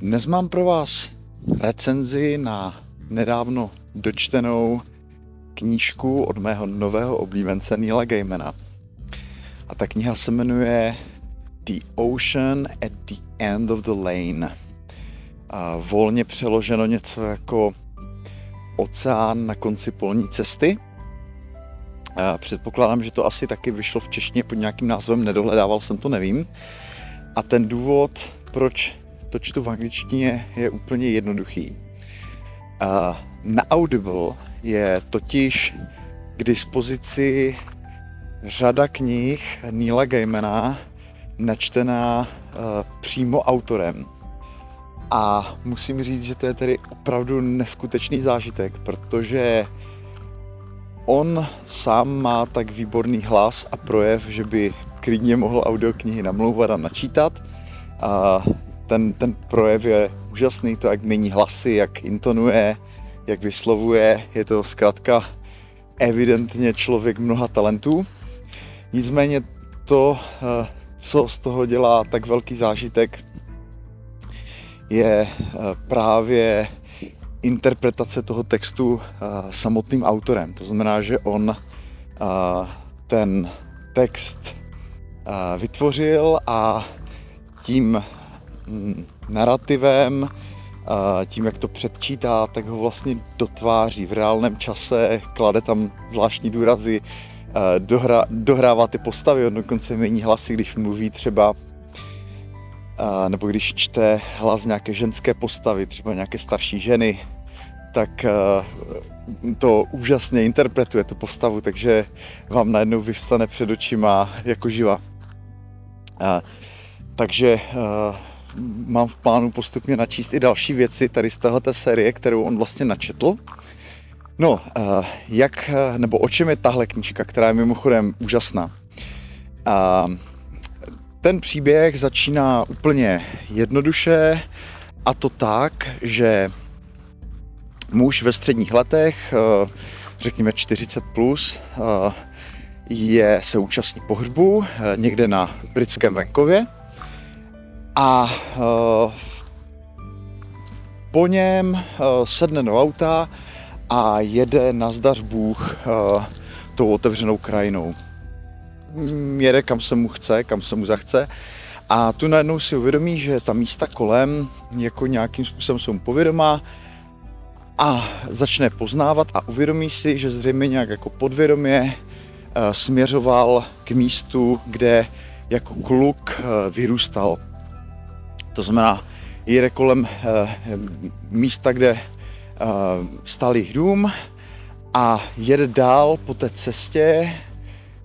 Dnes mám pro vás recenzi na nedávno dočtenou knížku od mého nového oblíbence Neila Gaimana. A ta kniha se jmenuje The Ocean at the End of the Lane. A volně přeloženo něco jako Oceán na konci polní cesty. Předpokládám, že to asi taky vyšlo v češtině pod nějakým názvem, nedohledával jsem to, nevím. A ten důvod, proč to čtu v angličtině, je úplně jednoduchý. Na Audible je totiž k dispozici řada knih Neila Gaimana načtená uh, přímo autorem. A musím říct, že to je tedy opravdu neskutečný zážitek, protože on sám má tak výborný hlas a projev, že by klidně mohl audioknihy namlouvat a načítat. A ten, ten projev je úžasný, to jak mění hlasy, jak intonuje, jak vyslovuje, je to zkrátka evidentně člověk mnoha talentů. Nicméně to, eh, co z toho dělá tak velký zážitek, je eh, právě interpretace toho textu eh, samotným autorem. To znamená, že on ten text vytvořil a tím mm, narrativem tím, jak to předčítá, tak ho vlastně dotváří v reálném čase, klade tam zvláštní důrazy, dohra, dohrává ty postavy, on dokonce mění hlasy, když mluví třeba nebo když čte hlas nějaké ženské postavy, třeba nějaké starší ženy, tak to úžasně interpretuje tu postavu, takže vám najednou vyvstane před očima jako živa. Takže mám v plánu postupně načíst i další věci tady z téhleté série, kterou on vlastně načetl. No, jak, nebo o čem je tahle knížka, která je mimochodem úžasná. Ten příběh začíná úplně jednoduše a to tak, že muž ve středních letech, eh, řekněme 40 plus, eh, je, se účastní pohřbu někde na britském venkově a po něm sedne do auta a jede na zdař Bůh tou otevřenou krajinou. Mm, jede kam se mu chce, kam se mu zachce. A tu najednou si uvědomí, že ta místa kolem jako nějakým způsobem jsou mu povědomá a začne poznávat a uvědomí si, že zřejmě nějak jako podvědomě uh, směřoval k místu, kde jako kluk uh, vyrůstal. To znamená, jede kolem eh, místa, kde eh, stál jejich dům a jede dál po té cestě,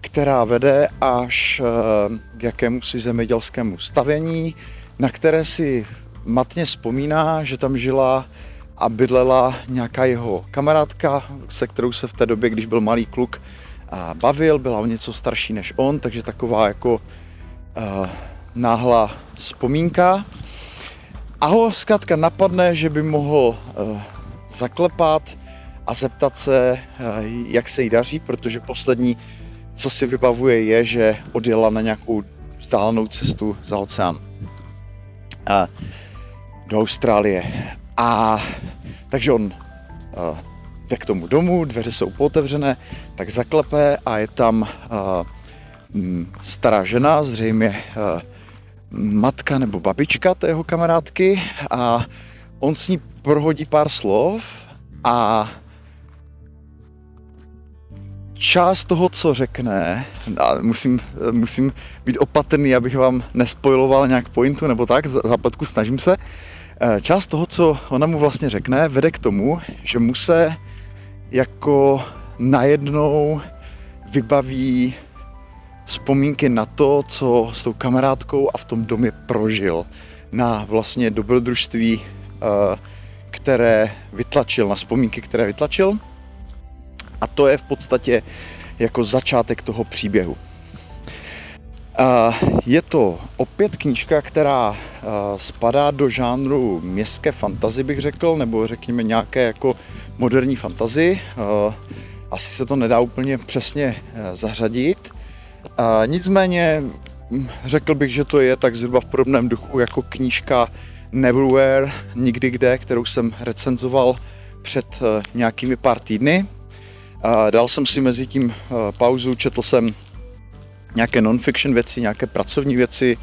která vede až eh, k jakémusi zemědělskému stavění, na které si matně vzpomíná, že tam žila a bydlela nějaká jeho kamarádka, se kterou se v té době, když byl malý kluk, bavil, byla o něco starší než on, takže taková jako náhla vzpomínka. A ho zkrátka napadne, že by mohl uh, zaklepat a zeptat se, jak se jí daří, protože poslední, co si vybavuje, je, že odjela na nějakou vzdálenou cestu za oceán. Uh, do Austrálie. A takže on uh, jde k tomu domu, dveře jsou pootevřené, tak zaklepe a je tam uh, stará žena, zřejmě uh, matka nebo babička té jeho kamarádky a on s ní prohodí pár slov a část toho, co řekne, a musím, musím být opatrný, abych vám nespojiloval nějak pointu nebo tak, západku snažím se, e, část toho, co ona mu vlastně řekne, vede k tomu, že mu se jako najednou vybaví vzpomínky na to, co s tou kamarádkou a v tom domě prožil. Na vlastně dobrodružství, eh, které vytlačil, na vzpomínky, které vytlačil. A to je v podstatě jako začátek toho příběhu. Je to opět knížka, která spadá do žánru městské fantazy, bych řekl, nebo řekněme nějaké jako moderní fantazy. Asi se to nedá úplně přesně zařadit, a nicméně řekl bych, že to je tak zhruba v podobném duchu jako knížka Neverwhere, nikdy kde, kterou jsem recenzoval před uh, nějakými pár týdny. Dal jsem si mezi tím uh, pauzu, četl jsem nějaké non-fiction věci, nějaké pracovní věci,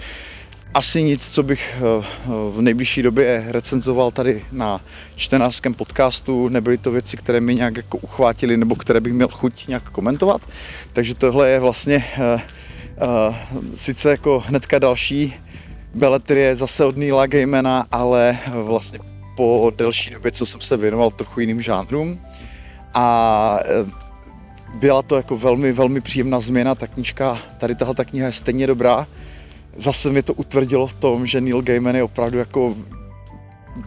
asi nic, co bych eh, v nejbližší době recenzoval tady na čtenářském podcastu. Nebyly to věci, které mi nějak jako uchvátily nebo které bych měl chuť nějak komentovat. Takže tohle je vlastně sice jako hnedka další beletrie zase od Neila Gaimana, ale vlastně po delší době, co jsem se věnoval trochu jiným žánrům. A byla to jako velmi, velmi příjemná změna. Ta knížka, tady tahle ta kniha je stejně dobrá zase mě to utvrdilo v tom, že Neil Gaiman je opravdu jako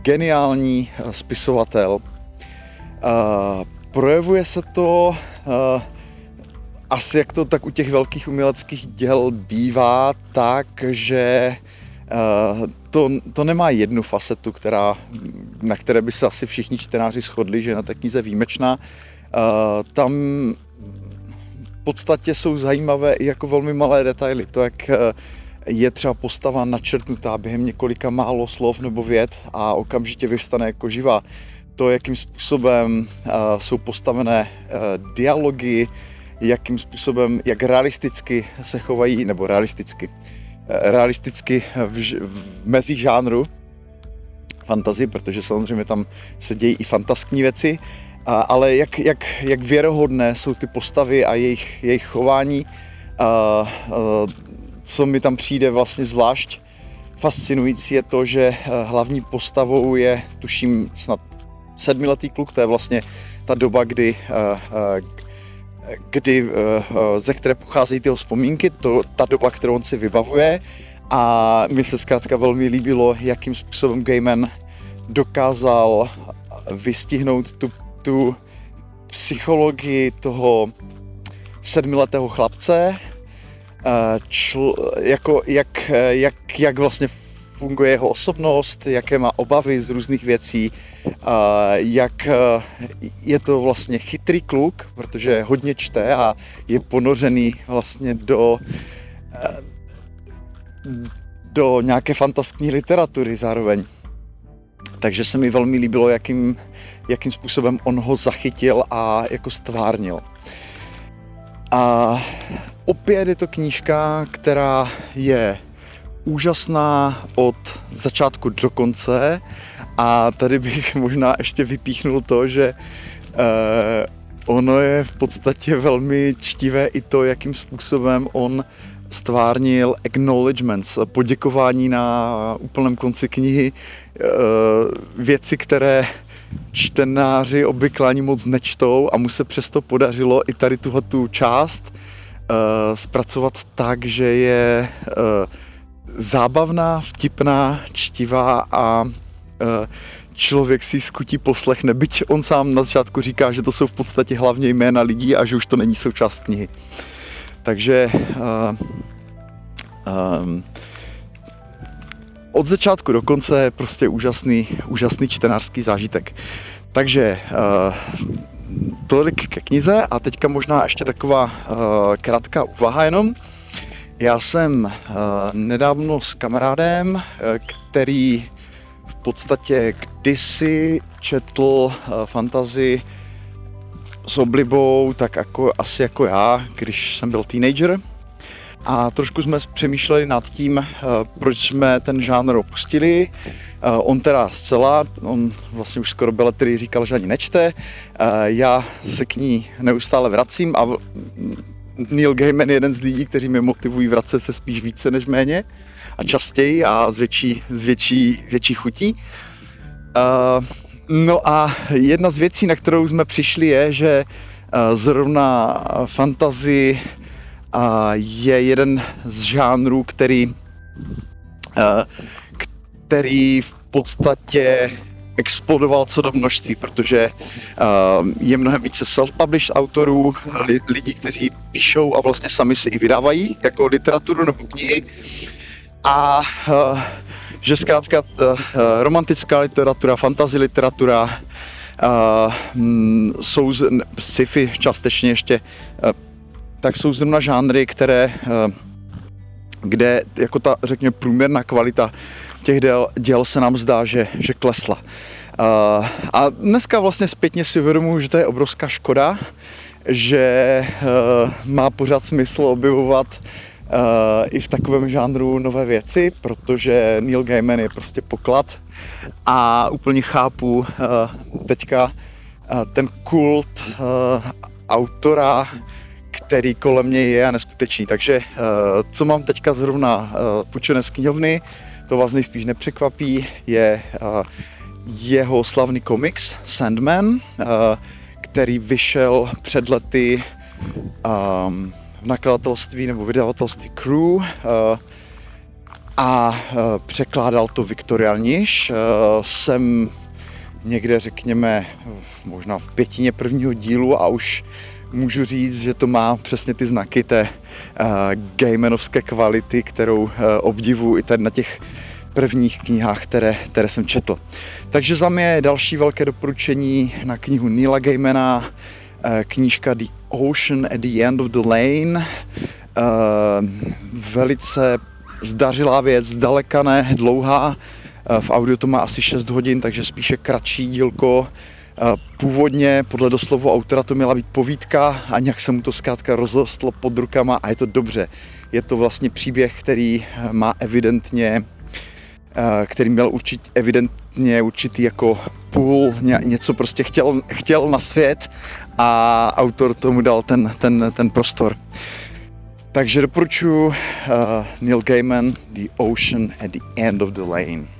geniální eh, spisovatel. Uh, projevuje se to asi jak to tak u těch velkých uměleckých děl bývá, tak, že to, to nemá jednu facetu, která, na které by se asi všichni čtenáři shodli, že na té knize výjimečná. Uh, tam v podstatě jsou zajímavé i jako velmi malé detaily. To, jak uh, je třeba postava načrtnutá během několika málo slov nebo vět a okamžitě vyvstane jako živá. To, jakým způsobem uh, jsou postavené dialogy, jakým způsobem, jak realisticky se chovají, nebo realisticky, realisticky v, v mezích žánru fantazy, protože samozřejmě tam se dějí i fantaskní věci, a, ale jak, jak, jak věrohodné jsou ty postavy a jejich, jejich chování, a, co mi tam přijde vlastně zvlášť fascinující je to, že eh, hlavní postavou je, tuším, snad sedmiletý kluk, to je vlastně ta doba, kdy, eh, eh, kdy ze které pocházejí ty vzpomínky, to, ta doba, kterou on si vybavuje a mi se zkrátka velmi líbilo, jakým způsobem Gaiman dokázal vystihnout tu, tu psychologii toho sedmiletého chlapce, Eh, čl, jako, jak, jak, jak vlastně funguje jeho osobnost, jaké má obavy z různých věcí, jak eh, je to vlastně chytrý kluk, protože hodně čte a je ponořený vlastně do, eh, do nějaké fantaskní literatury zároveň. Takže se mi velmi líbilo, jakým, jakým způsobem on ho zachytil a jako stvárnil. A opět je to knížka, která je úžasná od začátku do konce a tady bych možná ještě vypíchnul to, že eh, ono je v podstatě velmi čtivé i to, jakým způsobem on stvárnil acknowledgements, poděkování na úplném konci knihy, eh, věci, které čtenáři obvykle ani moc nečtou a mu se přesto podařilo i tady tuhle tu část uh, zpracovat tak, že je uh, zábavná, vtipná, čtivá a člověk si skutí poslechne, byť on sám na začátku říká, že to jsou v podstatě hlavně jména lidí a že už to není součást knihy. Takže uh, um, od začátku do konce je prostě úžasný, úžasný čtenářský zážitek. Takže uh, tolik ke knize a teďka možná ještě taková uh, krátká úvaha jenom. Já jsem uh, nedávno s kamarádem, uh, který v podstatě kdysi četl uh, fantazy s oblibou, tak jako, asi jako já, když jsem byl teenager a trošku jsme přemýšleli nad tím, eh, proč jsme ten žánr opustili. Eh, on teda zcela, on vlastně už skoro beletry říkal, že ani nečte. Eh, já se k ní neustále vracím a Neil Gaiman je jeden z lidí, kteří mě motivují vracet se spíš více než méně a častěji a s větší, s větší, větší chutí. No a jedna z věcí, na kterou jsme přišli, je, že zrovna fantazy je jeden z žánrů, který, který v podstatě explodoval co do množství, protože je mnohem více self-published autorů, lidí, kteří píšou a vlastně sami si i vydávají jako literaturu nebo knihy. A že zkrátka romantická literatura, fantasy literatura, jsou sci-fi částečně ještě tak jsou zrovna žánry, které, eh, kde jako ta, řekněme, průměrná kvalita těch děl, děl se nám zdá, že, že klesla. Uh, a dneska vlastně zpětně si uvědomuji, že to je obrovská škoda, že uh, má pořád smysl objevovat i v takovém žánru nové věci, protože Neil Gaiman je prostě poklad a úplně chápu uh, teďka uh, ten kult autora, který kolem mě je a neskutečný. Takže co mám teďka zrovna půjčené z knihovny, to vás nejspíš nepřekvapí, je jeho slavný komiks Sandman, který vyšel před lety um, v nakladatelství nebo vydavatelství Crew uh, a uh, překládal to Viktor Niš. Uh, jsem někde, řekněme, možná v pětině prvního dílu a už můžu říct, že to má přesně ty znaky té uh, gaymanovské kvality, kterou uh, obdivu i tady na těch prvních knihách, které, které jsem četl. Takže za mě další velké doporučení na knihu Neila Gaimana, knížka The Ocean at the End of the Lane. Uh, velice zdařilá věc, zdaleka ne dlouhá. Uh, v audio to má asi 6 hodin, takže spíše kratší dílko Původně podle doslovu autora to měla být povídka a nějak se mu to zkrátka rozrostlo pod rukama a je to dobře. Je to vlastně příběh, který má evidentně který měl určit, evidentně určitý jako půl, něco prostě chtěl, chtěl na svět a autor tomu dal ten, ten, ten prostor. Takže doporučuji uh, Neil Gaiman, The Ocean at the End of the Lane.